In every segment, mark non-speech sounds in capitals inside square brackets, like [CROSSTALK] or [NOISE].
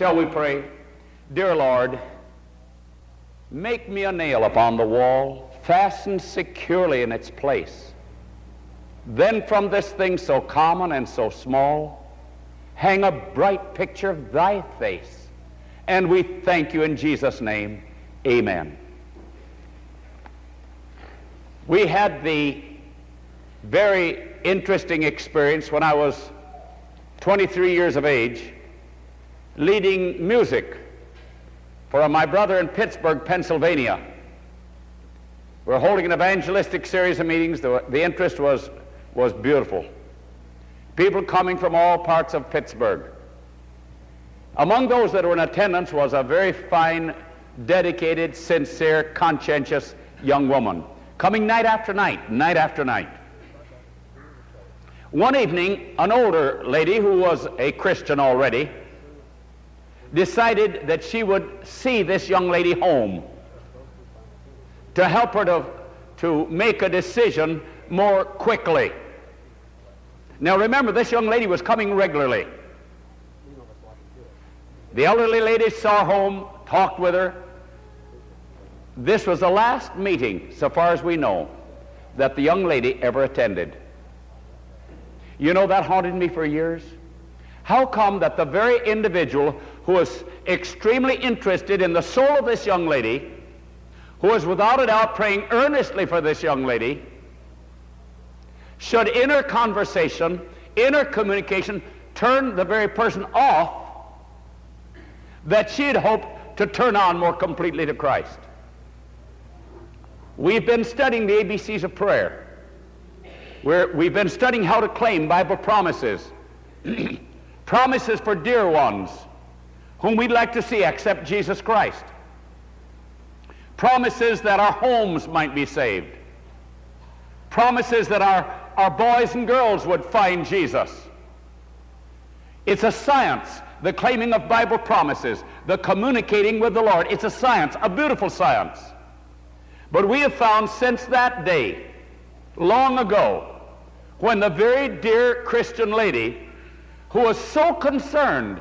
Shall we pray? Dear Lord, make me a nail upon the wall, fastened securely in its place. Then from this thing so common and so small, hang a bright picture of thy face. And we thank you in Jesus' name. Amen. We had the very interesting experience when I was 23 years of age leading music for my brother in Pittsburgh, Pennsylvania. We're holding an evangelistic series of meetings. The, the interest was, was beautiful. People coming from all parts of Pittsburgh. Among those that were in attendance was a very fine, dedicated, sincere, conscientious young woman, coming night after night, night after night. One evening, an older lady who was a Christian already decided that she would see this young lady home to help her to, to make a decision more quickly. Now remember, this young lady was coming regularly. The elderly lady saw home, talked with her. This was the last meeting, so far as we know, that the young lady ever attended. You know, that haunted me for years. How come that the very individual who was extremely interested in the soul of this young lady, who was without a doubt praying earnestly for this young lady, should in her conversation, in her communication, turn the very person off that she had hoped to turn on more completely to Christ? We've been studying the ABCs of prayer. We're, we've been studying how to claim Bible promises. [CLEARS THROAT] promises for dear ones whom we'd like to see accept Jesus Christ. Promises that our homes might be saved. Promises that our, our boys and girls would find Jesus. It's a science, the claiming of Bible promises, the communicating with the Lord. It's a science, a beautiful science. But we have found since that day long ago when the very dear Christian lady who was so concerned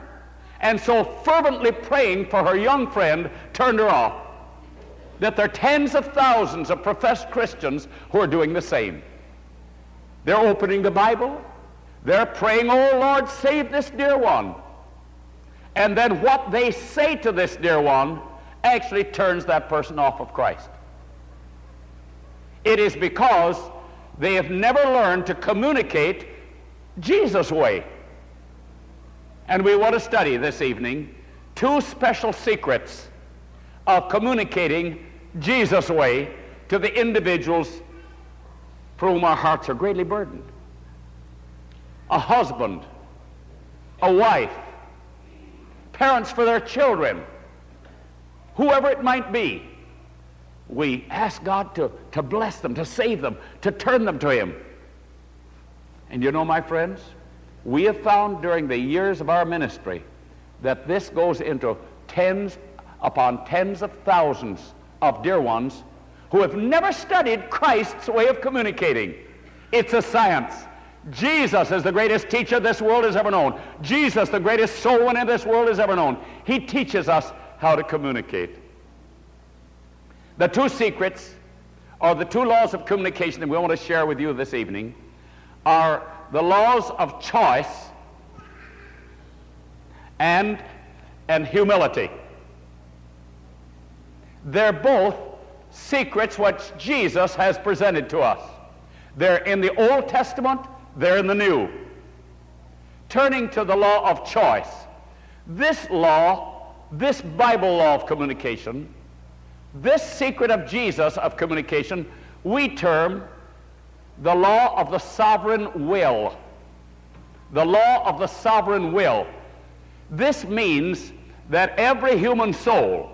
and so fervently praying for her young friend turned her off that there are tens of thousands of professed Christians who are doing the same. They're opening the Bible. They're praying, Oh Lord, save this dear one. And then what they say to this dear one actually turns that person off of Christ. It is because they have never learned to communicate Jesus' way. And we want to study this evening two special secrets of communicating Jesus' way to the individuals for whom our hearts are greatly burdened. A husband, a wife, parents for their children, whoever it might be we ask God to, to bless them, to save them, to turn them to Him. And you know, my friends, we have found during the years of our ministry that this goes into tens upon tens of thousands of dear ones who have never studied Christ's way of communicating. It's a science. Jesus is the greatest teacher this world has ever known. Jesus, the greatest soul winner this world has ever known. He teaches us how to communicate. The two secrets, or the two laws of communication that we want to share with you this evening, are the laws of choice and, and humility. They're both secrets which Jesus has presented to us. They're in the Old Testament, they're in the New. Turning to the law of choice, this law, this Bible law of communication, this secret of Jesus of communication we term the law of the sovereign will. The law of the sovereign will. This means that every human soul,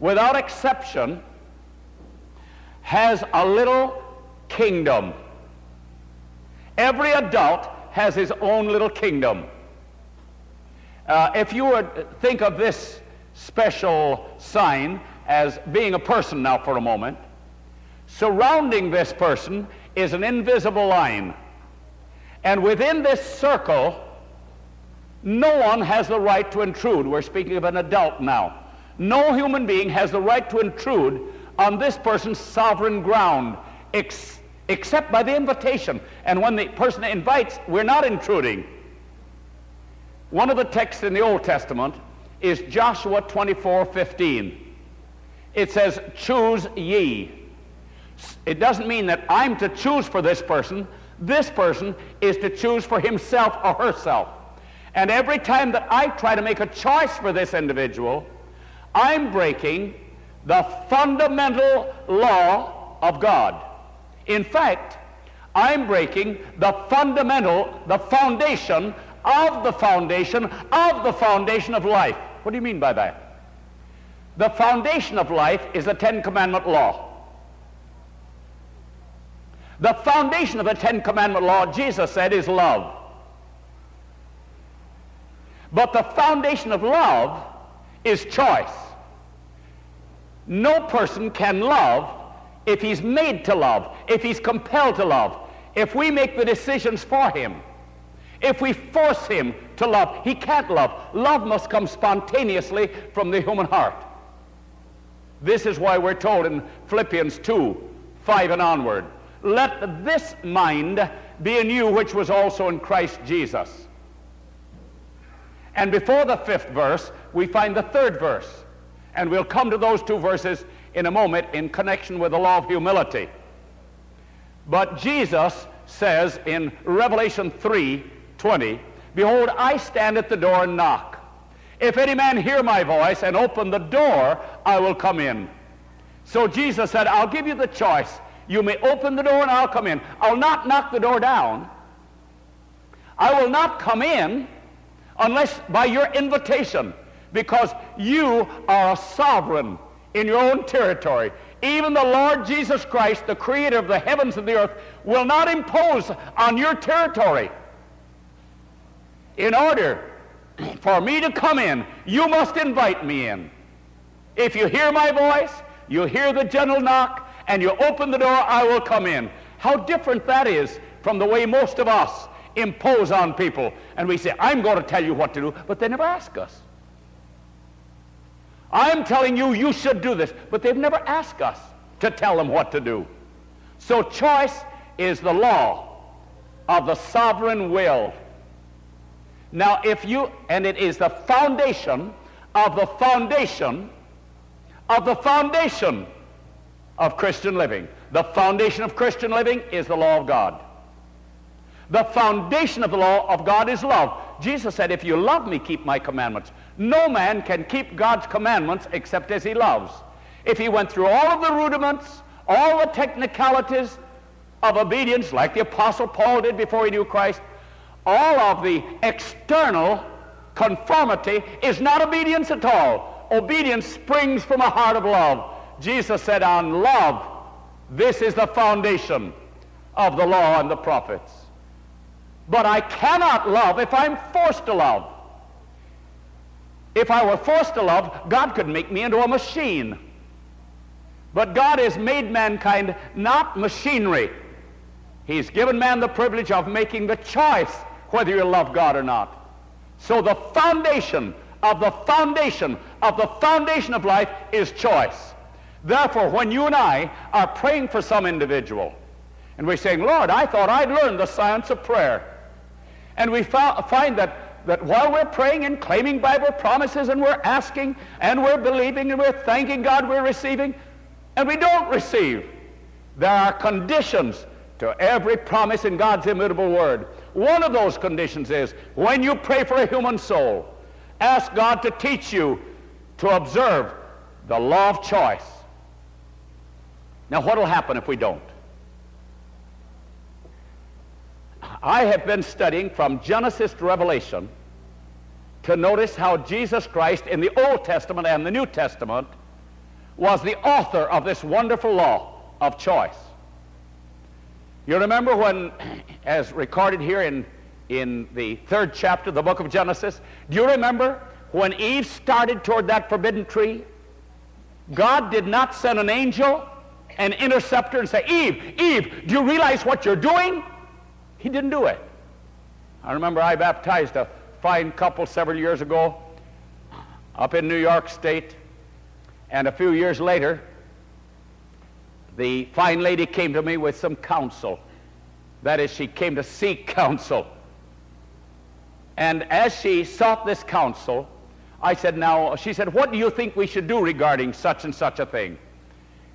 without exception, has a little kingdom. Every adult has his own little kingdom. Uh, if you would think of this special sign as being a person now for a moment. Surrounding this person is an invisible line. And within this circle, No one has the right to intrude. We're speaking of an adult now. No human being has the right to intrude on this person's sovereign ground ex except by the invitation. And when the person invites, we're not intruding. One of the texts in the Old Testament is Joshua 24 15. It says, Choose ye. It doesn't mean that I'm to choose for this person. This person is to choose for himself or herself. And every time that I try to make a choice for this individual, I'm breaking the fundamental law of God. In fact, I'm breaking the fundamental, the foundation of the foundation of the foundation of life. What do you mean by that? The foundation of life is the Ten Commandment law. The foundation of the Ten Commandment law, Jesus said, is love. But the foundation of love is choice. No person can love if he's made to love, if he's compelled to love, if we make the decisions for him, if we force him to love, he can't love. Love must come spontaneously from the human heart. This is why we're told in Philippians 2 5 and onward, let this mind be in you which was also in Christ Jesus. And before the fifth verse, we find the third verse. And we'll come to those two verses in a moment in connection with the law of humility. But Jesus says in Revelation 3 20, Behold, I stand at the door and knock. If any man hear my voice and open the door, I will come in. So Jesus said, I'll give you the choice. You may open the door and I'll come in. I'll not knock the door down. I will not come in unless by your invitation, because you are a sovereign in your own territory. Even the Lord Jesus Christ, the creator of the heavens and the earth, will not impose on your territory. In order for me to come in, you must invite me in. If you hear my voice, you hear the gentle knock, and you open the door, I will come in. How different that is from the way most of us impose on people. And we say, I'm going to tell you what to do, but they never ask us. I'm telling you, you should do this, but they've never asked us to tell them what to do. So choice is the law of the sovereign will. Now, if you, and it is the foundation of the foundation of the foundation of Christian living. The foundation of Christian living is the law of God. The foundation of the law of God is love. Jesus said, If you love me, keep my commandments. No man can keep God's commandments except as he loves. If he went through all of the rudiments, all the technicalities of obedience, like the Apostle Paul did before he knew Christ, all of the external conformity is not obedience at all. Obedience springs from a heart of love. Jesus said, On love, this is the foundation of the law and the prophets. But I cannot love if I'm forced to love. If I were forced to love, God could make me into a machine. But God has made mankind not machinery. He's given man the privilege of making the choice whether you love God or not. So the foundation of the foundation of the foundation of life is choice. Therefore, when you and I are praying for some individual, and we're saying, Lord, I thought I'd learned the science of prayer. And we find that, that while we're praying and claiming Bible promises and we're asking and we're believing and we're thanking God we're receiving, and we don't receive, there are conditions to every promise in God's immutable word. One of those conditions is when you pray for a human soul, ask God to teach you to observe the law of choice. Now, what will happen if we don't? I have been studying from Genesis to Revelation to notice how Jesus Christ in the Old Testament and the New Testament was the author of this wonderful law of choice. You remember when, [CLEARS THROAT] as recorded here in, in the third chapter of the book of Genesis, do you remember when Eve started toward that forbidden tree? God did not send an angel, an interceptor, and say, Eve, Eve, do you realize what you're doing? He didn't do it. I remember I baptized a fine couple several years ago up in New York State. And a few years later, the fine lady came to me with some counsel. That is, she came to seek [LAUGHS] counsel. And as she sought this counsel, I said, Now, she said, What do you think we should do regarding such and such a thing?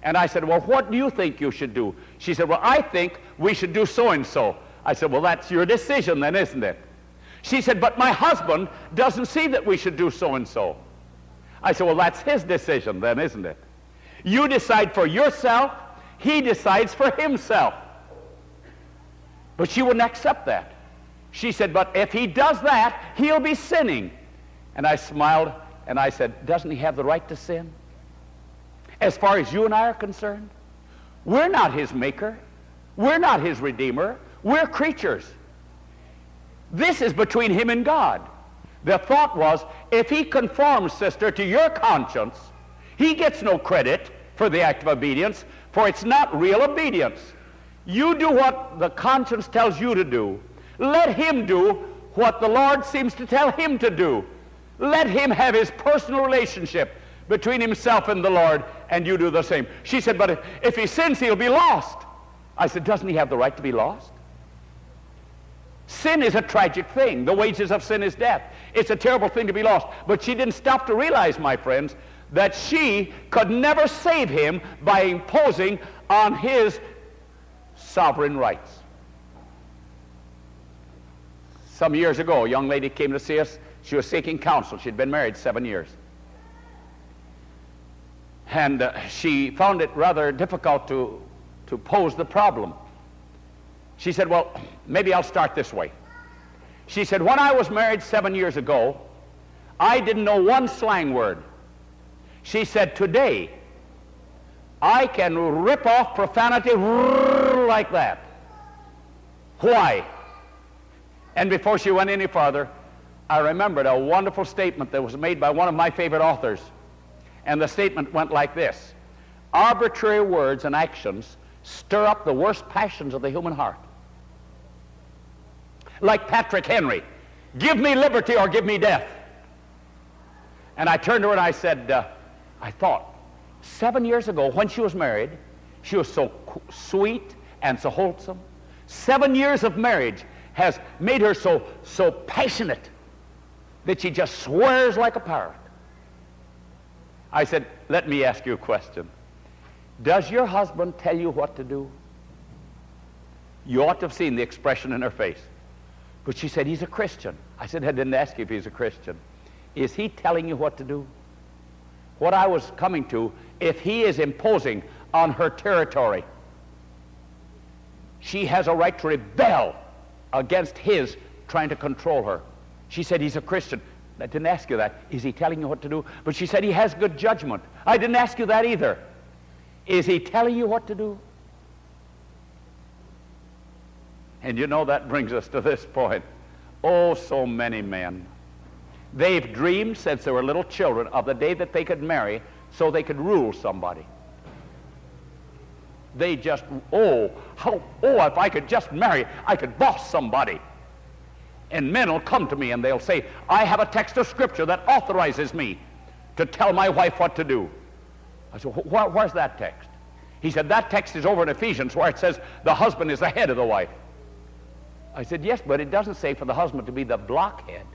And I said, Well, what do you think you should do? She said, Well, I think we should do so and so. I said, Well, that's your decision then, isn't it? She said, But my husband doesn't see that we should do so and so. I said, Well, that's his decision then, isn't it? You decide for yourself, he decides for himself. But she wouldn't accept that. She said, But if he does that, he'll be sinning. And I smiled and I said, Doesn't he have the right to sin? As far as you and I are concerned, we're not his maker, we're not his redeemer, we're creatures. This is between him and God. The thought was, if he conforms, sister, to your conscience, he gets no credit for the act of obedience, for it's not real obedience. You do what the conscience tells you to do. Let him do what the Lord seems to tell him to do. Let him have his personal relationship between himself and the Lord, and you do the same. She said, But if he sins, he'll be lost. I said, Doesn't he have the right to be lost? Sin is a tragic thing. The wages of sin is death. It's a terrible thing to be lost. But she didn't stop to realize, my friends, that she could never save him by imposing on his sovereign rights. Some years ago, a young lady came to see us. She was seeking counsel. She'd been married seven years. And uh, she found it rather difficult to, to pose the problem. She said, Well, maybe I'll start this way. She said, When I was married seven years ago, I didn't know one slang word. She said, Today, I can rip off profanity like that. Why? And before she went any farther, I remembered a wonderful statement that was made by one of my favorite authors. And the statement went like this Arbitrary words and actions stir up the worst passions of the human heart like Patrick Henry. Give me liberty or give me death. And I turned to her and I said, uh, I thought, seven years ago when she was married, she was so sweet and so wholesome. Seven years of marriage has made her so, so passionate that she just swears like a parrot. I said, let me ask you a question. Does your husband tell you what to do? You ought to have seen the expression in her face. But she said, he's a Christian. I said, I didn't ask you if he's a Christian. Is he telling you what to do? What I was coming to, if he is imposing on her territory, she has a right to rebel against his trying to control her. She said, he's a Christian. I didn't ask you that. Is he telling you what to do? But she said, he has good judgment. I didn't ask you that either. Is he telling you what to do? And you know that brings us to this point. Oh, so many men. They've dreamed since they were little children of the day that they could marry so they could rule somebody. They just, oh, how, oh, if I could just marry, I could boss somebody. And men will come to me and they'll say, I have a text of Scripture that authorizes me to tell my wife what to do. I said, where's that text? He said, that text is over in Ephesians where it says the husband is the head of the wife. I said, yes, but it doesn't say for the husband to be the blockhead.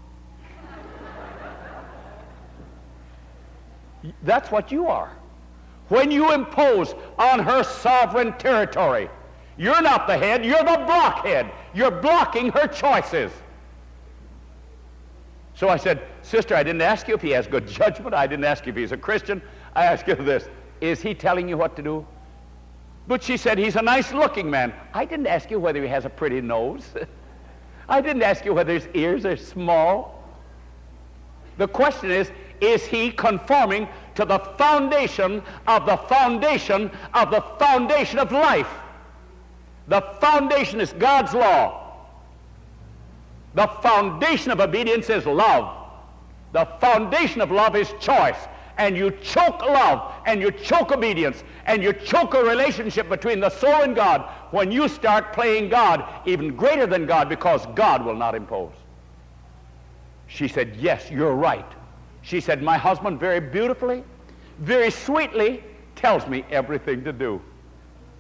That's what you are. When you impose on her sovereign territory, you're not the head, you're the blockhead. You're blocking her choices. So I said, Sister, I didn't ask you if he has good judgment. I didn't ask you if he's a Christian. I asked you this Is he telling you what to do? But she said, He's a nice looking man. I didn't ask you whether he has a pretty nose. [LAUGHS] I didn't ask you whether his ears are small. The question is, is he conforming to the foundation of the foundation of the foundation of life? The foundation is God's law. The foundation of obedience is love. The foundation of love is choice and you choke love and you choke obedience and you choke a relationship between the soul and God when you start playing God even greater than God because God will not impose. She said, Yes, you're right. She said, My husband very beautifully, very sweetly tells me everything to do.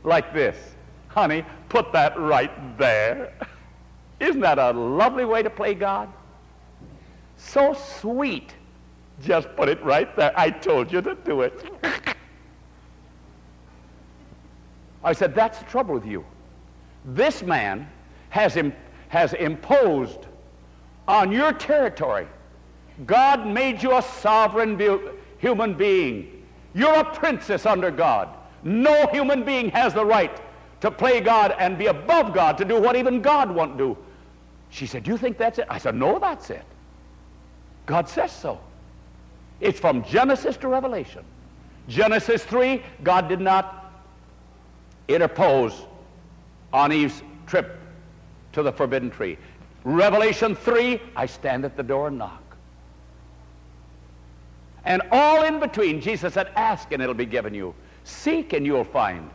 Like this. Honey, put that right there. [LAUGHS] Isn't that a lovely way to play God? So sweet. Just put it right there. I told you to do it. I said, That's the trouble with you. This man has, has imposed on your territory. God made you a sovereign be- human being. You're a princess under God. No human being has the right to play God and be above God, to do what even God won't do. She said, Do you think that's it? I said, No, that's it. God says so. It's from Genesis to Revelation. Genesis 3, God did not interpose on Eve's trip to the forbidden tree. Revelation 3, I stand at the door and knock. And all in between, Jesus said, Ask and it'll be given you. Seek and you'll find.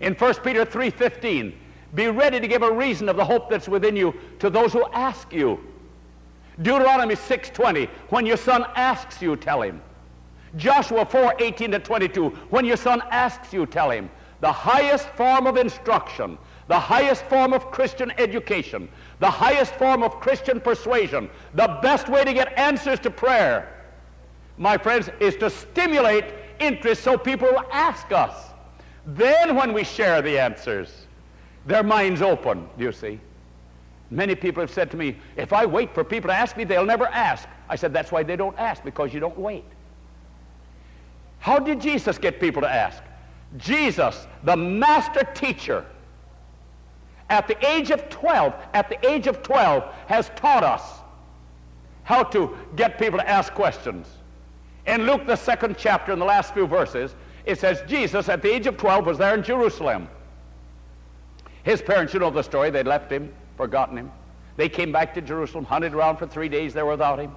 In 1 Peter 3:15, be ready to give a reason of the hope that's within you to those who ask you. Deuteronomy 6:20, when your son asks you, tell him. Joshua 4:18 to 22, when your son asks you, tell him. The highest form of instruction, the highest form of Christian education, the highest form of Christian persuasion, the best way to get answers to prayer, my friends, is to stimulate interest so people will ask us. Then when we share the answers, their minds open, do you see? Many people have said to me, if I wait for people to ask me, they'll never ask. I said, that's why they don't ask, because you don't wait. How did Jesus get people to ask? Jesus, the master teacher, at the age of 12, at the age of 12, has taught us how to get people to ask questions. In Luke, the second chapter, in the last few verses, it says Jesus, at the age of 12, was there in Jerusalem. His parents, you know the story, they'd left him, forgotten him. They came back to Jerusalem, hunted around for three days there without him.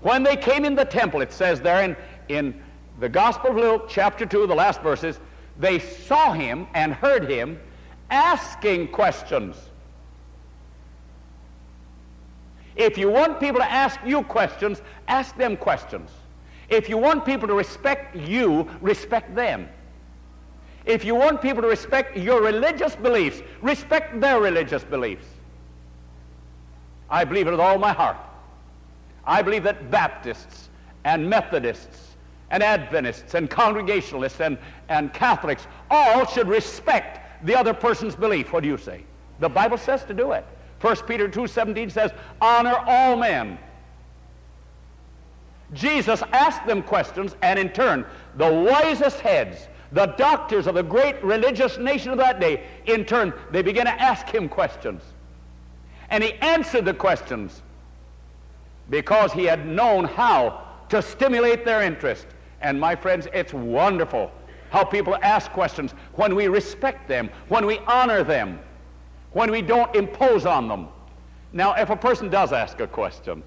When they came in the temple, it says there in, in the Gospel of Luke, chapter 2, the last verses, they saw him and heard him asking questions. If you want people to ask you questions, ask them questions. If you want people to respect you, respect them. If you want people to respect your religious beliefs, respect their religious beliefs. I believe it with all my heart. I believe that Baptists and Methodists and Adventists and Congregationalists and, and Catholics all should respect the other person's belief. What do you say? The Bible says to do it. 1 Peter 2.17 says, honor all men. Jesus asked them questions, and in turn, the wisest heads, the doctors of the great religious nation of that day, in turn, they began to ask him questions. And he answered the questions because he had known how to stimulate their interest. And my friends, it's wonderful how people ask questions when we respect them, when we honor them, when we don't impose on them. Now, if a person does ask a question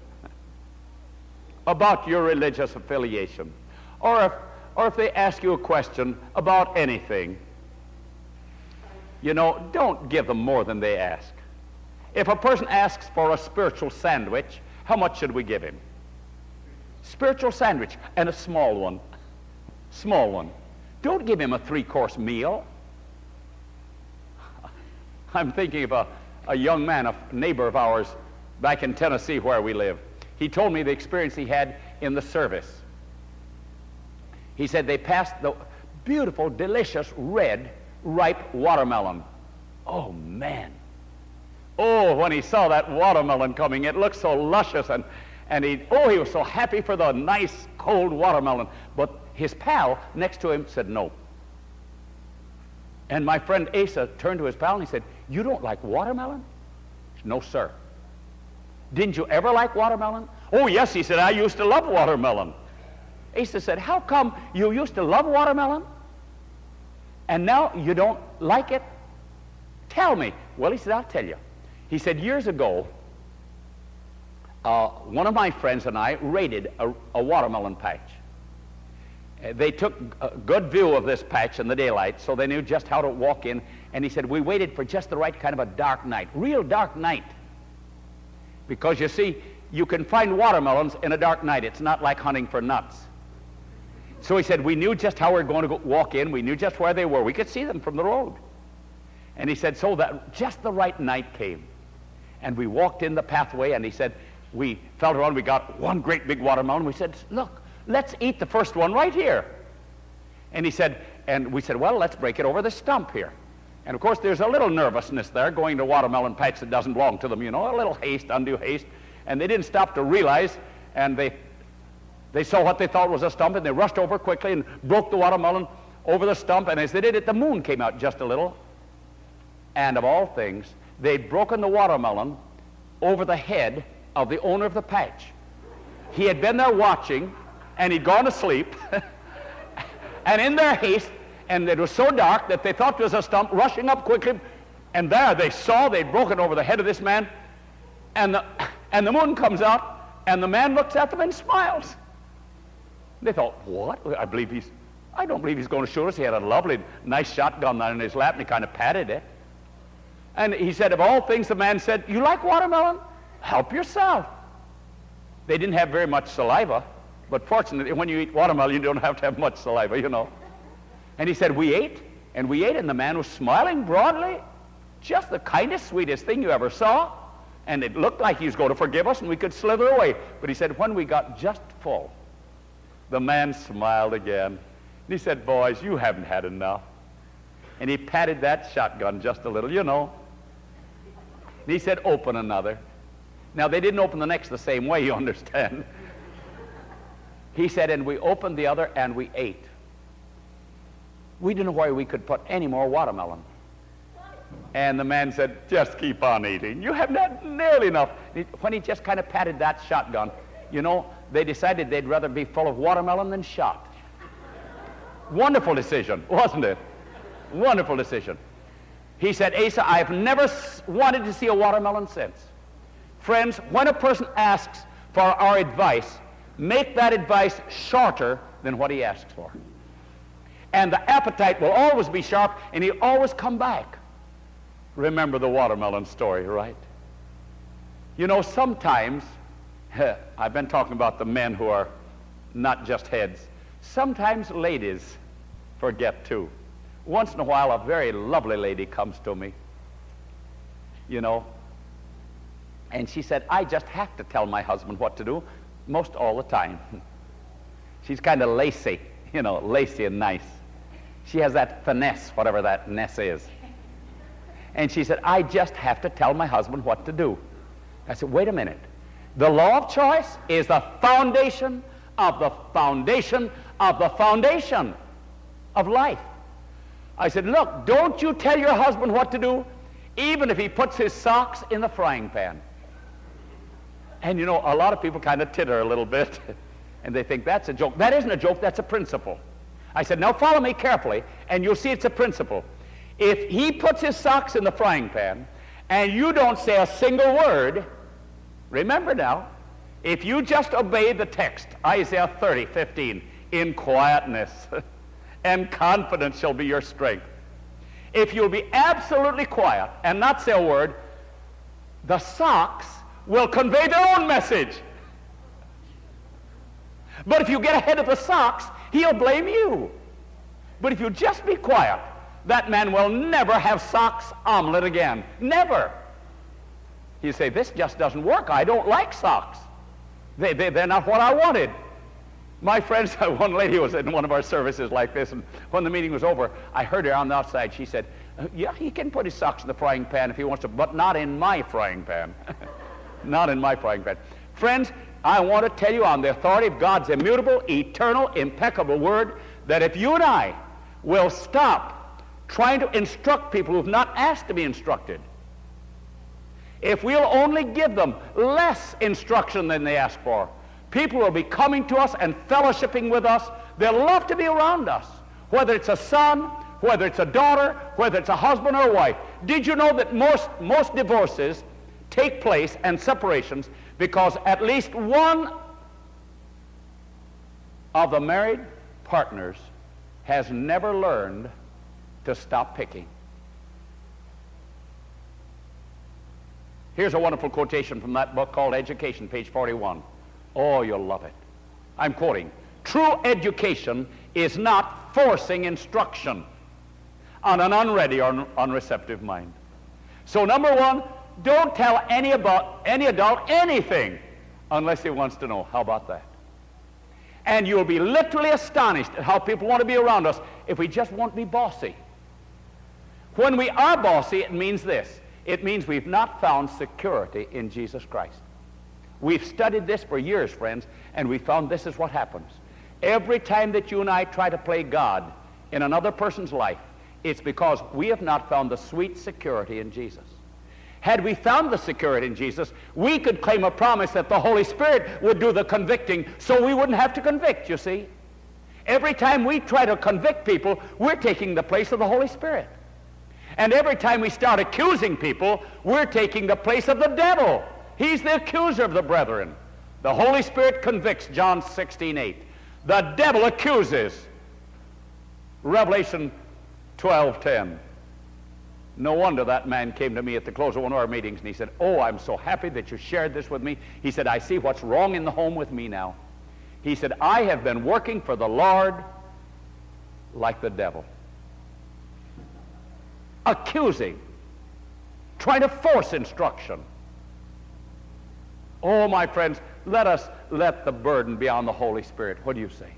about your religious affiliation, or if, or if they ask you a question about anything, you know, don't give them more than they ask. If a person asks for a spiritual sandwich, how much should we give him? Spiritual sandwich and a small one. Small one. Don't give him a three course meal. [LAUGHS] I'm thinking of a, a young man, a neighbor of ours back in Tennessee where we live. He told me the experience he had in the service. He said they passed the beautiful, delicious, red, ripe watermelon. Oh, man. Oh, when he saw that watermelon coming, it looked so luscious, and, and he, oh, he was so happy for the nice, cold watermelon. But his pal next to him said no. And my friend Asa turned to his pal and he said, You don't like watermelon? Said, no, sir. Didn't you ever like watermelon? Oh, yes, he said, I used to love watermelon. Asa said, How come you used to love watermelon and now you don't like it? Tell me. Well, he said, I'll tell you. He said, Years ago, uh, one of my friends and I raided a, a watermelon patch. Uh, they took a good view of this patch in the daylight, so they knew just how to walk in. And he said, We waited for just the right kind of a dark night, real dark night. Because you see, you can find watermelons in a dark night. It's not like hunting for nuts. So he said, we knew just how we were going to go, walk in. We knew just where they were. We could see them from the road. And he said, so that just the right night came. And we walked in the pathway, and he said, we felt around, we got one great big watermelon. We said, look, let's eat the first one right here. And he said, and we said, well, let's break it over the stump here. And of course, there's a little nervousness there going to watermelon patch that doesn't belong to them, you know, a little haste, undue haste. And they didn't stop to realize, and they, they saw what they thought was a stump, and they rushed over quickly and broke the watermelon over the stump. And as they did it, the moon came out just a little. And of all things, they'd broken the watermelon over the head of the owner of the patch. He had been there watching, and he'd gone to sleep. [LAUGHS] and in their haste, and it was so dark that they thought it was a stump, rushing up quickly, and there they saw they'd broken over the head of this man, and the, [LAUGHS] and the moon comes out, and the man looks at them and smiles. They thought, what? I believe he's, I don't believe he's going to shoot us. He had a lovely, nice shotgun there in his lap, and he kind of patted it. And he said, of all things, the man said, you like watermelon? Help yourself. They didn't have very much saliva, but fortunately, when you eat watermelon, you don't have to have much saliva, you know. And he said, we ate, and we ate, and the man was smiling broadly, just the kindest, sweetest thing you ever saw. And it looked like he was going to forgive us, and we could slither away. But he said, when we got just full, the man smiled again. And he said, boys, you haven't had enough. And he patted that shotgun just a little, you know. And he said, open another. Now, they didn't open the next the same way, [LAUGHS] you understand. he said, and we opened the other and we ate. We didn't know where we could put any more watermelon. And the man said, just keep on eating. You haven't had nearly enough. When he just kind of patted that shotgun, you know, they decided they'd rather be full of watermelon than shot. Wonderful decision, [LAUGHS] wasn't it? Wonderful decision. He said, Asa, I've never wanted to see a watermelon since. Friends, when a person asks for our advice, make that advice shorter than what he asks for. And the appetite will always be sharp, and he'll always come back. Remember the watermelon story, right? You know, sometimes, [LAUGHS] I've been talking about the men who are not just heads. Sometimes ladies forget too. Once in a while, a very lovely lady comes to me, you know, and she said, I just have to tell my husband what to do most all the time. [LAUGHS] She's kind of lacy, you know, lacy and nice. She has that finesse, whatever that ness is. And she said, I just have to tell my husband what to do. I said, wait a minute. The law of choice is the foundation of the foundation of the foundation of life. I said, look, don't you tell your husband what to do, even if he puts his socks in the frying pan. And you know, a lot of people kind of titter a little bit, [LAUGHS] and they think that's a joke. That isn't a joke, that's a principle. I said, now follow me carefully, and you'll see it's a principle. If he puts his socks in the frying pan, and you don't say a single word, remember now, if you just obey the text, Isaiah 30, 15, in quietness, [LAUGHS] and confidence shall be your strength. If you'll be absolutely quiet and not say a word, the socks will convey their own message. But if you get ahead of the socks, he'll blame you. But if you just be quiet, that man will never have socks omelet again. Never. You say, this just doesn't work. I don't like socks. They, they, they're not what I wanted. My friends, [LAUGHS] one lady was in one of our services like this, and when the meeting was over, I heard her on the outside. She said, yeah, he can put his socks in the frying pan if he wants to, but not in my frying pan. [LAUGHS] not in my frying pan. Friends, I want to tell you on the authority of God's immutable, eternal, impeccable word that if you and I will stop trying to instruct people who have not asked to be instructed, if we'll only give them less instruction than they ask for, People will be coming to us and fellowshipping with us. They'll love to be around us, whether it's a son, whether it's a daughter, whether it's a husband or a wife. Did you know that most, most divorces take place and separations because at least one of the married partners has never learned to stop picking. Here's a wonderful quotation from that book called Education, page 41. Oh, you'll love it. I'm quoting. True education is not forcing instruction on an unready or unreceptive mind. So number one, don't tell any about any adult anything unless he wants to know. How about that? And you'll be literally astonished at how people want to be around us if we just won't be bossy. When we are bossy, it means this. It means we've not found security in Jesus Christ. We've studied this for years, friends, and we found this is what happens. Every time that you and I try to play God in another person's life, it's because we have not found the sweet security in Jesus. Had we found the security in Jesus, we could claim a promise that the Holy Spirit would do the convicting so we wouldn't have to convict, you see. Every time we try to convict people, we're taking the place of the Holy Spirit. And every time we start accusing people, we're taking the place of the devil. He's the accuser of the brethren. The Holy Spirit convicts, John 16, 8. The devil accuses. Revelation 12, 10. No wonder that man came to me at the close of one of our meetings and he said, Oh, I'm so happy that you shared this with me. He said, I see what's wrong in the home with me now. He said, I have been working for the Lord like the devil accusing, trying to force instruction. Oh, my friends, let us let the burden be on the Holy Spirit. What do you say?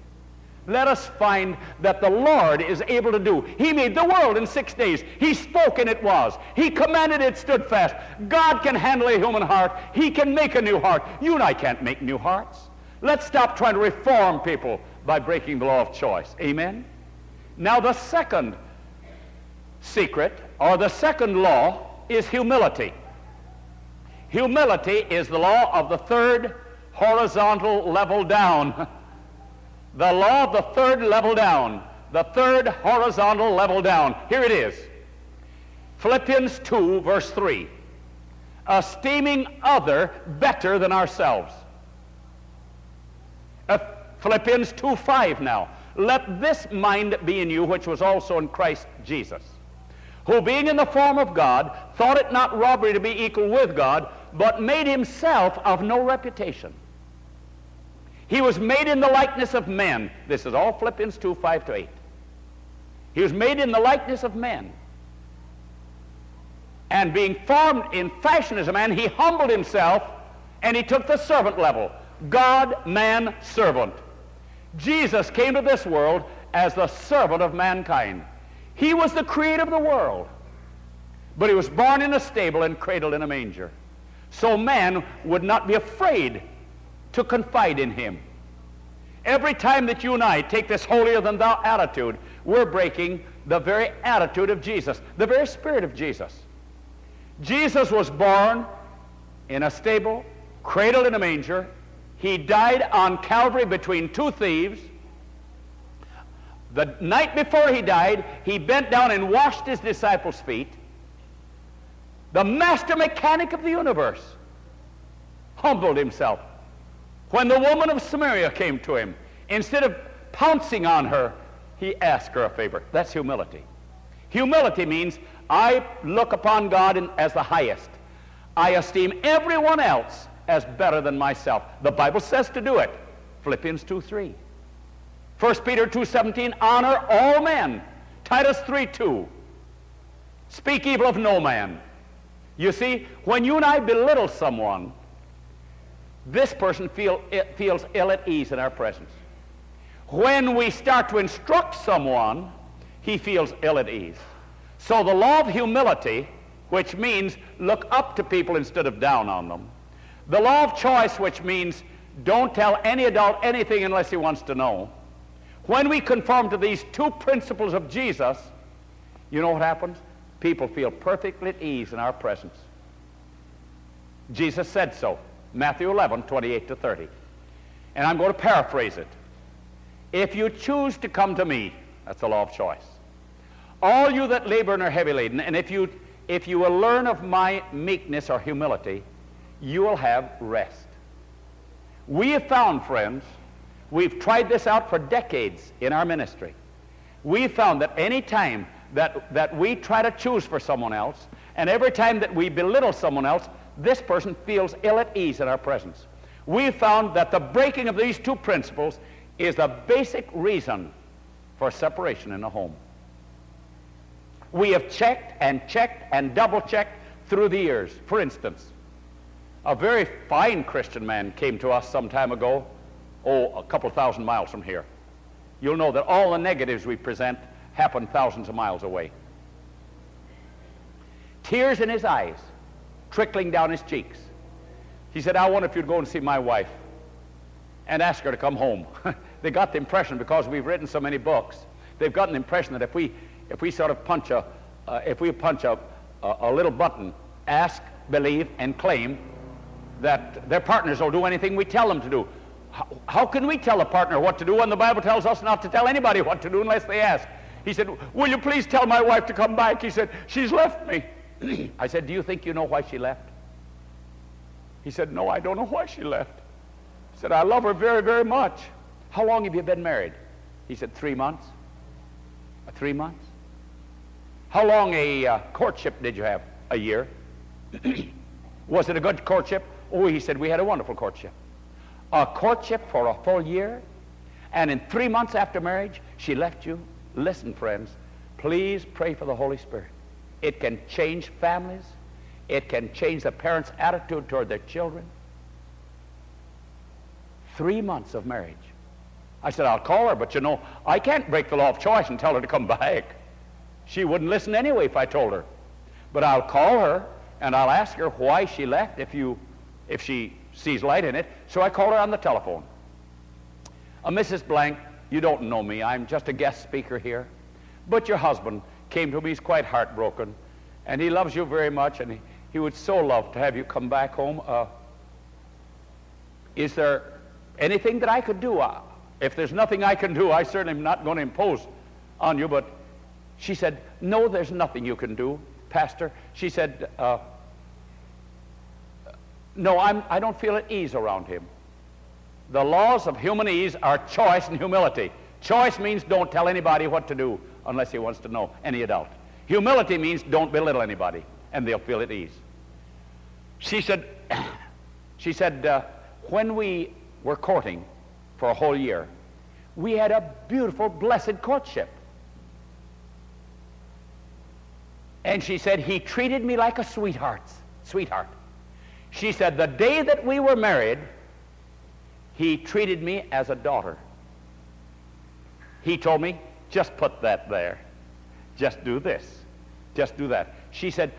Let us find that the Lord is able to do. He made the world in six days. He spoke and it was. He commanded it stood fast. God can handle a human heart. He can make a new heart. You and I can't make new hearts. Let's stop trying to reform people by breaking the law of choice. Amen? Now the second secret, or the second law, is humility. Humility is the law of the third horizontal level down. [LAUGHS] the law of the third level down. The third horizontal level down. Here it is. Philippians 2, verse 3. Esteeming other better than ourselves. Uh, Philippians 2, 5 now. Let this mind be in you, which was also in Christ Jesus who being in the form of God, thought it not robbery to be equal with God, but made himself of no reputation. He was made in the likeness of men. This is all Philippians 2, 5 to 8. He was made in the likeness of men. And being formed in fashion as a man, he humbled himself and he took the servant level. God, man, servant. Jesus came to this world as the servant of mankind. He was the creator of the world. But he was born in a stable and cradled in a manger. So man would not be afraid to confide in him. Every time that you and I take this holier than thou attitude, we're breaking the very attitude of Jesus, the very spirit of Jesus. Jesus was born in a stable, cradled in a manger. He died on Calvary between two thieves. The night before he died, he bent down and washed his disciples' feet. The master mechanic of the universe humbled himself. When the woman of Samaria came to him, instead of pouncing on her, he asked her a favor. That's humility. Humility means I look upon God as the highest. I esteem everyone else as better than myself. The Bible says to do it. Philippians 2 3. 1 Peter 2.17, honor all men. Titus 3.2, speak evil of no man. You see, when you and I belittle someone, this person feel, eh, feels ill at ease in our presence. When we start to instruct someone, he feels ill at ease. So the law of humility, which means look up to people instead of down on them. The law of choice, which means don't tell any adult anything unless he wants to know. When we conform to these two principles of Jesus, you know what happens? People feel perfectly at ease in our presence. Jesus said so. Matthew 11, 28 to 30. And I'm going to paraphrase it. If you choose to come to me, that's the law of choice. All you that labor and are heavy laden, and if you, if you will learn of my meekness or humility, you will have rest. We have found, friends, We've tried this out for decades in our ministry. We found that any time that, that we try to choose for someone else, and every time that we belittle someone else, this person feels ill at ease in our presence. We found that the breaking of these two principles is the basic reason for separation in a home. We have checked and checked and double checked through the years. For instance, a very fine Christian man came to us some time ago, oh, a couple thousand miles from here. You'll know that all the negatives we present happen thousands of miles away. Tears in his eyes, trickling down his cheeks. He said, I wonder if you'd go and see my wife and ask her to come home. [LAUGHS] they got the impression, because we've written so many books, they've got an impression that if we, if we sort of punch a, uh, if we punch a, a, a little button, ask, believe, and claim, that their partners will do anything we tell them to do. How, how, can we tell a partner what to do when the Bible tells us not to tell anybody what to do unless they ask? He said, Will you please tell my wife to come back? He said, She's left me. [CLEARS THROAT] I said, Do you think you know why she left? He said, No, I don't know why she left. He said, I love her very, very much. How long have you been married? He said, Three months. Three months? How long a uh, courtship did you have? A year. [CLEARS THROAT] Was it a good courtship? Oh, he said, we had a wonderful courtship. A courtship for a full year, and in three months after marriage, she left you. Listen, friends, please pray for the Holy Spirit. It can change families. It can change the parents' attitude toward their children. Three months of marriage. I said, I'll call her, but you know, I can't break the law of choice and tell her to come back. She wouldn't listen anyway if I told her. But I'll call her and I'll ask her why she left if you if she sees light in it. So I called her on the telephone. Uh, Mrs. Blank, you don't know me. I'm just a guest speaker here. But your husband came to me. He's quite heartbroken. And he loves you very much. And he, he would so love to have you come back home. Uh, is there anything that I could do? Uh, if there's nothing I can do, I certainly am not going to impose on you. But she said, No, there's nothing you can do, Pastor. She said, uh, no, I'm, I don't feel at ease around him. The laws of human ease are choice and humility. Choice means don't tell anybody what to do unless he wants to know, any adult. Humility means don't belittle anybody, and they'll feel at ease. She said, [CLEARS THROAT] she said, uh, when we were courting for a whole year, we had a beautiful, blessed courtship. And she said, he treated me like a sweetheart, sweetheart. She said, The day that we were married, he treated me as a daughter. He told me, Just put that there. Just do this. Just do that. She said,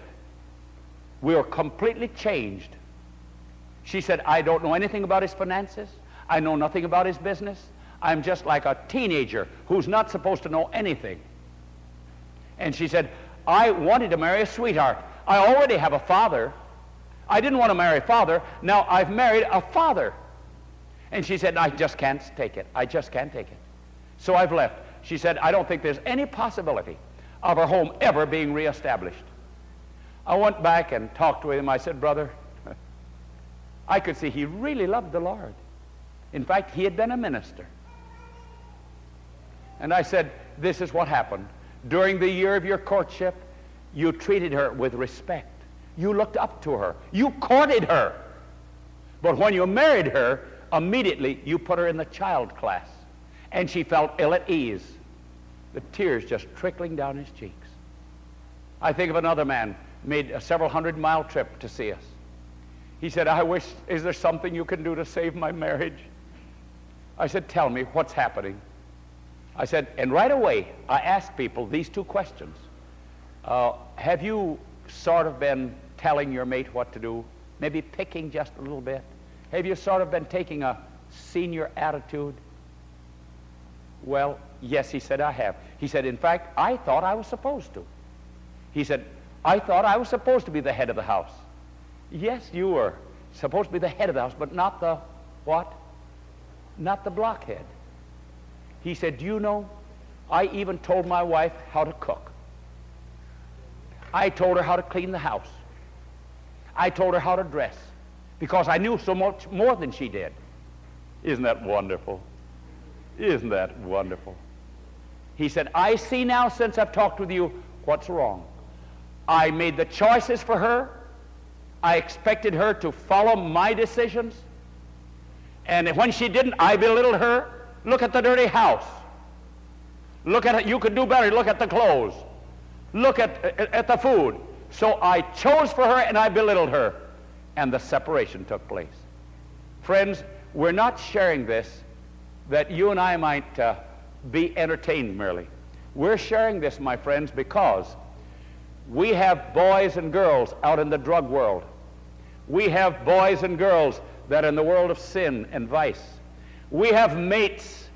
We are completely changed. She said, I don't know anything about his finances. I know nothing about his business. I'm just like a teenager who's not supposed to know anything. And she said, I wanted to marry a sweetheart. I already have a father. I didn't want to marry father. Now I've married a father. And she said, I just can't take it. I just can't take it. So I've left. She said, I don't think there's any possibility of our home ever being reestablished. I went back and talked with him. I said, Brother, [LAUGHS] I could see he really loved the Lord. In fact, he had been a minister. And I said, This is what happened. During the year of your courtship, you treated her with respect. You looked up to her. You courted her. But when you married her, immediately you put her in the child class. And she felt ill at ease, the tears just trickling down his cheeks. I think of another man made a several hundred mile trip to see us. He said, I wish, is there something you can do to save my marriage? I said, tell me what's happening. I said, and right away, I asked people these two questions. Uh, have you sort of been telling your mate what to do, maybe picking just a little bit? Have you sort of been taking a senior attitude? Well, yes, he said, I have. He said, in fact, I thought I was supposed to. He said, I thought I was supposed to be the head of the house. Yes, you were supposed to be the head of the house, but not the what? Not the blockhead. He said, do you know, I even told my wife how to cook. I told her how to clean the house. I told her how to dress because I knew so much more than she did. Isn't that wonderful? Isn't that wonderful? He said, I see now since I've talked with you what's wrong. I made the choices for her. I expected her to follow my decisions. And when she didn't, I belittled her. Look at the dirty house. Look at it. You could do better. Look at the clothes. Look at, at, at the food. So I chose for her and I belittled her. And the separation took place. Friends, we're not sharing this that you and I might uh, be entertained merely. We're sharing this, my friends, because we have boys and girls out in the drug world. We have boys and girls that are in the world of sin and vice. We have mates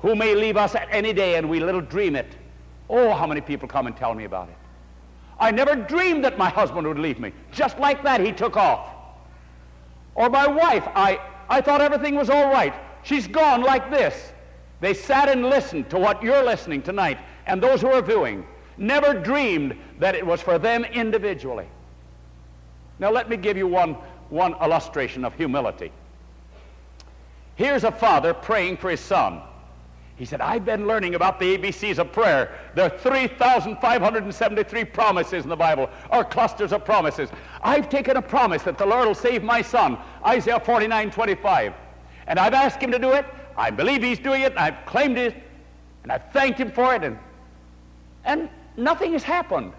who may leave us at any day and we little dream it. Oh, how many people come and tell me about it. I never dreamed that my husband would leave me. Just like that, he took off. Or my wife, I, I thought everything was all right. She's gone like this. They sat and listened to what you're listening tonight, and those who are viewing never dreamed that it was for them individually. Now, let me give you one, one illustration of humility. Here's a father praying for his son. He said, I've been learning about the ABCs of prayer. There are 3,573 promises in the Bible, or clusters of promises. I've taken a promise that the Lord will save my son, Isaiah 49, 25. And I've asked him to do it. I believe he's doing it, I've claimed it, and I've thanked him for it, and, and nothing has happened.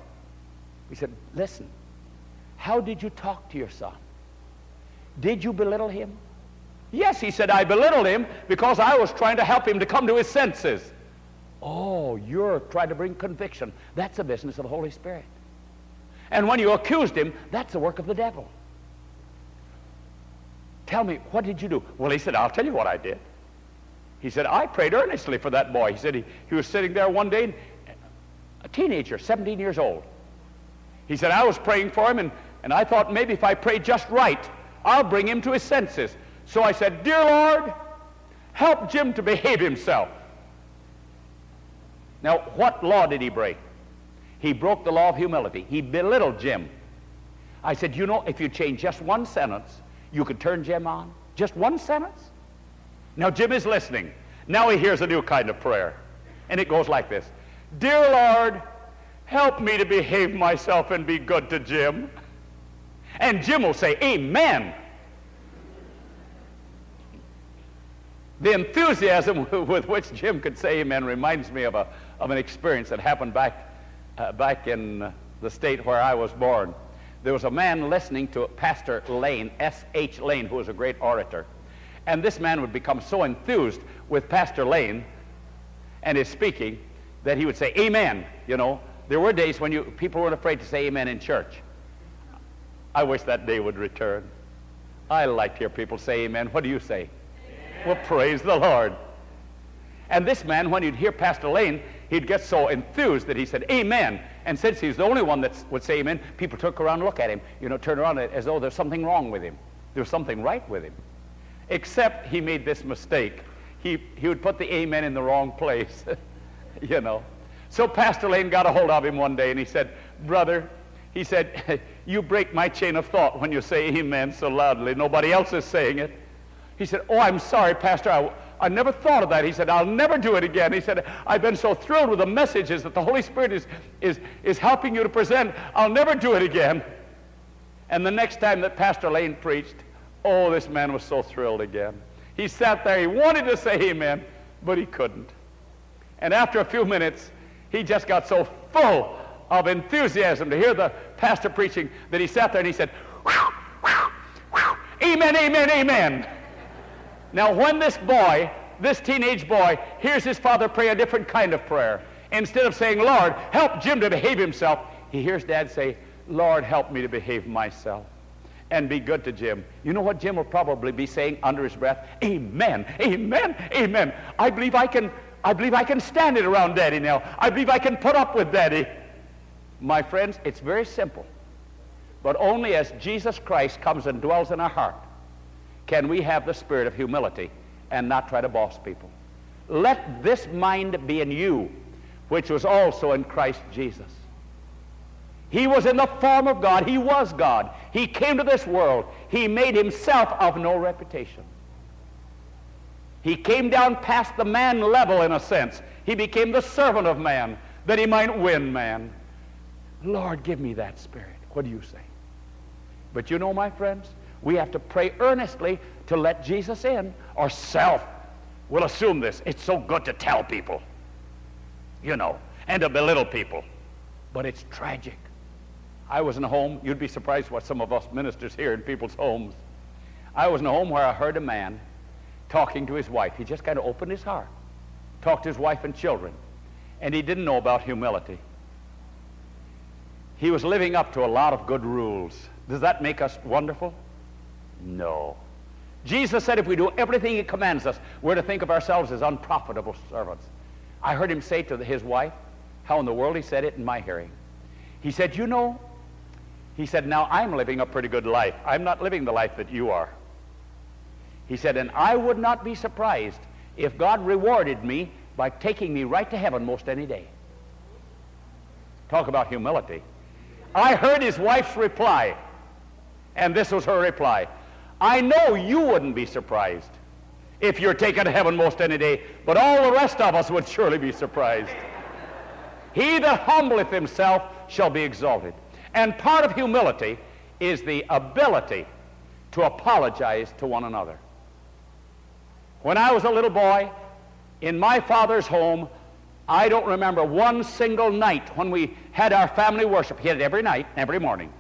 He said, Listen, how did you talk to your son? Did you belittle him? Yes, he said, I belittled him because I was trying to help him to come to his senses. Oh, you're trying to bring conviction. That's the business of the Holy Spirit. And when you accused him, that's the work of the devil. Tell me, what did you do? Well, he said, I'll tell you what I did. He said, I prayed earnestly for that boy. He said he, he was sitting there one day, a teenager, 17 years old. He said, I was praying for him, and, and I thought maybe if I pray just right, I'll bring him to his senses. So I said, Dear Lord, help Jim to behave himself. Now, what law did he break? He broke the law of humility. He belittled Jim. I said, You know, if you change just one sentence, you could turn Jim on. Just one sentence? Now, Jim is listening. Now he hears a new kind of prayer. And it goes like this Dear Lord, help me to behave myself and be good to Jim. And Jim will say, Amen. The enthusiasm [LAUGHS] with which Jim could say amen reminds me of, a, of an experience that happened back, uh, back in the state where I was born. There was a man listening to Pastor Lane, S.H. Lane, who was a great orator. And this man would become so enthused with Pastor Lane and his speaking that he would say, Amen. You know, there were days when you, people weren't afraid to say amen in church. I wish that day would return. I like to hear people say amen. What do you say? Well, praise the Lord. And this man, when he'd hear Pastor Lane, he'd get so enthused that he said, Amen. And since he's the only one that would say amen, people took around and look at him, you know, turn around as though there's something wrong with him. There's something right with him. Except he made this mistake. He, he would put the amen in the wrong place, [LAUGHS] you know. So Pastor Lane got a hold of him one day and he said, Brother, he said, [LAUGHS] you break my chain of thought when you say amen so loudly. Nobody else is saying it. He said, Oh, I'm sorry, Pastor. I, I never thought of that. He said, I'll never do it again. He said, I've been so thrilled with the messages that the Holy Spirit is, is, is helping you to present. I'll never do it again. And the next time that Pastor Lane preached, oh, this man was so thrilled again. He sat there. He wanted to say amen, but he couldn't. And after a few minutes, he just got so full of enthusiasm to hear the pastor preaching that he sat there and he said, Amen, amen, amen. Now, when this boy, this teenage boy, hears his father pray a different kind of prayer, instead of saying, Lord, help Jim to behave himself, he hears dad say, Lord, help me to behave myself and be good to Jim. You know what Jim will probably be saying under his breath? Amen, amen, amen. I believe I can, I believe I can stand it around daddy now. I believe I can put up with daddy. My friends, it's very simple. But only as Jesus Christ comes and dwells in our heart can we have the spirit of humility and not try to boss people. Let this mind be in you, which was also in Christ Jesus. He was in the form of God. He was God. He came to this world. He made himself of no reputation. He came down past the man level in a sense. He became the servant of man that he might win man. Lord, give me that spirit. What do you say? But you know, my friends, we have to pray earnestly to let Jesus in, or self will assume this. It's so good to tell people, you know, and to belittle people. But it's tragic. I was in a home, you'd be surprised what some of us ministers hear in people's homes. I was in a home where I heard a man talking to his wife. He just kind of opened his heart, talked to his wife and children, and he didn't know about humility. He was living up to a lot of good rules. Does that make us wonderful? No. Jesus said if we do everything he commands us, we're to think of ourselves as unprofitable servants. I heard him say to his wife, how in the world he said it in my hearing. He said, You know, he said, Now I'm living a pretty good life. I'm not living the life that you are. He said, And I would not be surprised if God rewarded me by taking me right to heaven most any day. Talk about humility. I heard his wife's reply, and this was her reply. I know you wouldn't be surprised if you're taken to heaven most any day, but all the rest of us would surely be surprised. He that humbleth himself shall be exalted. And part of humility is the ability to apologize to one another. When I was a little boy, in my father's home, I don't remember one single night when we had our family worship. He had it every night, every morning.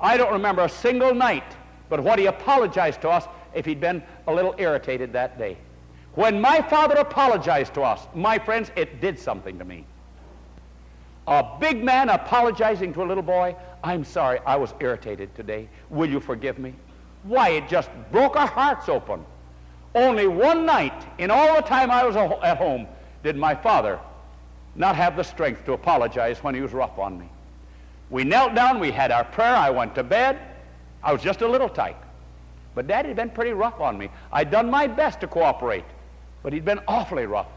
I don't remember a single night but what he apologized to us if he'd been a little irritated that day. When my father apologized to us, my friends, it did something to me. A big man apologizing to a little boy, I'm sorry, I was irritated today. Will you forgive me? Why, it just broke our hearts open. Only one night in all the time I was at home did my father not have the strength to apologize when he was rough on me. We knelt down, we had our prayer, I went to bed. I was just a little tyke. But Daddy had been pretty rough on me. I'd done my best to cooperate, but he'd been awfully rough.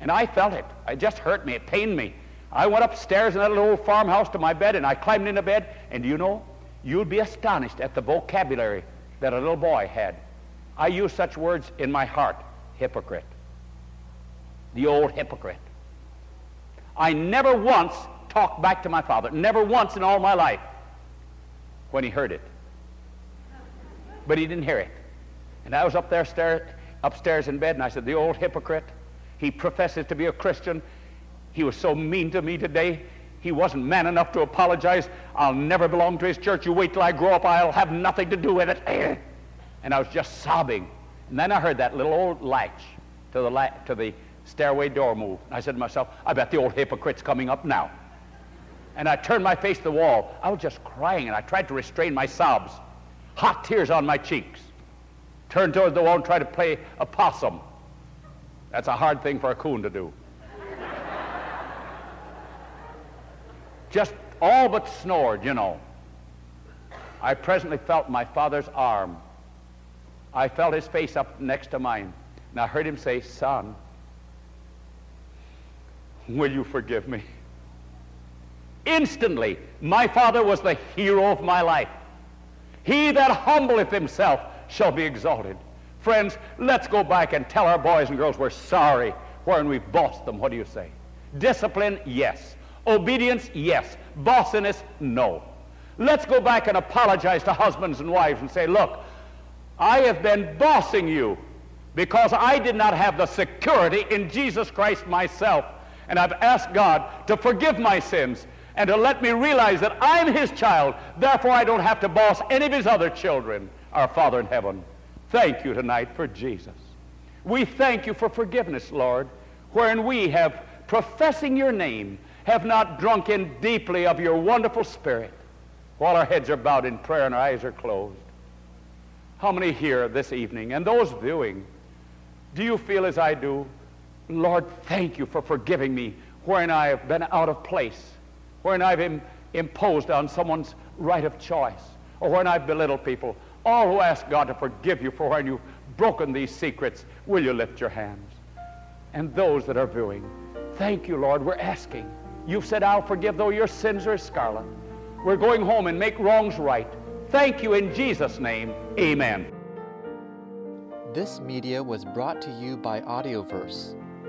And I felt it. It just hurt me. It pained me. I went upstairs in that little old farmhouse to my bed, and I climbed into bed, and do you know, you'd be astonished at the vocabulary that a little boy had. I used such words in my heart. Hypocrite. The old hypocrite. I never once talked back to my father. Never once in all my life when he heard it but he didn't hear it. And I was up there stair, upstairs in bed, and I said, The old hypocrite, he professes to be a Christian. He was so mean to me today. He wasn't man enough to apologize. I'll never belong to his church. You wait till I grow up. I'll have nothing to do with it. [CLEARS THROAT] And I was just sobbing. And then I heard that little old latch to the, la- to the stairway door move. And I said to myself, I bet the old hypocrite's coming up now. And I turned my face to the wall. I was just crying, and I tried to restrain my sobs hot tears on my cheeks. Turn toward the wall and try to play a possum. That's a hard thing for a coon to do. Just all but snored, you know. I presently felt my father's arm. I felt his face up next to mine. And I heard him say, Son, will you forgive me? Instantly, my father was the hero of my life. He that humbleth himself shall be exalted. Friends, let's go back and tell our boys and girls we're sorry wherein we've bossed them. What do you say? Discipline, yes. Obedience, yes. Bossiness, no. Let's go back and apologize to husbands and wives and say, look, I have been bossing you because I did not have the security in Jesus Christ myself. And I've asked God to forgive my sins and to let me realize that I'm his child. Therefore, I don't have to boss any of his other children. Our Father in heaven, thank you tonight for Jesus. We thank you for forgiveness, Lord, wherein we have, professing your name, have not drunk in deeply of your wonderful spirit while our heads are bowed in prayer and our eyes are closed. How many here this evening and those viewing, do you feel as I do? Lord, thank you for forgiving me wherein I have been out of place when I've Im- imposed on someone's right of choice, or when I've belittled people. All who ask God to forgive you for when you've broken these secrets, will you lift your hands? And those that are viewing, thank you, Lord. We're asking. You've said, I'll forgive though your sins are scarlet. We're going home and make wrongs right. Thank you in Jesus' name. Amen. This media was brought to you by Audioverse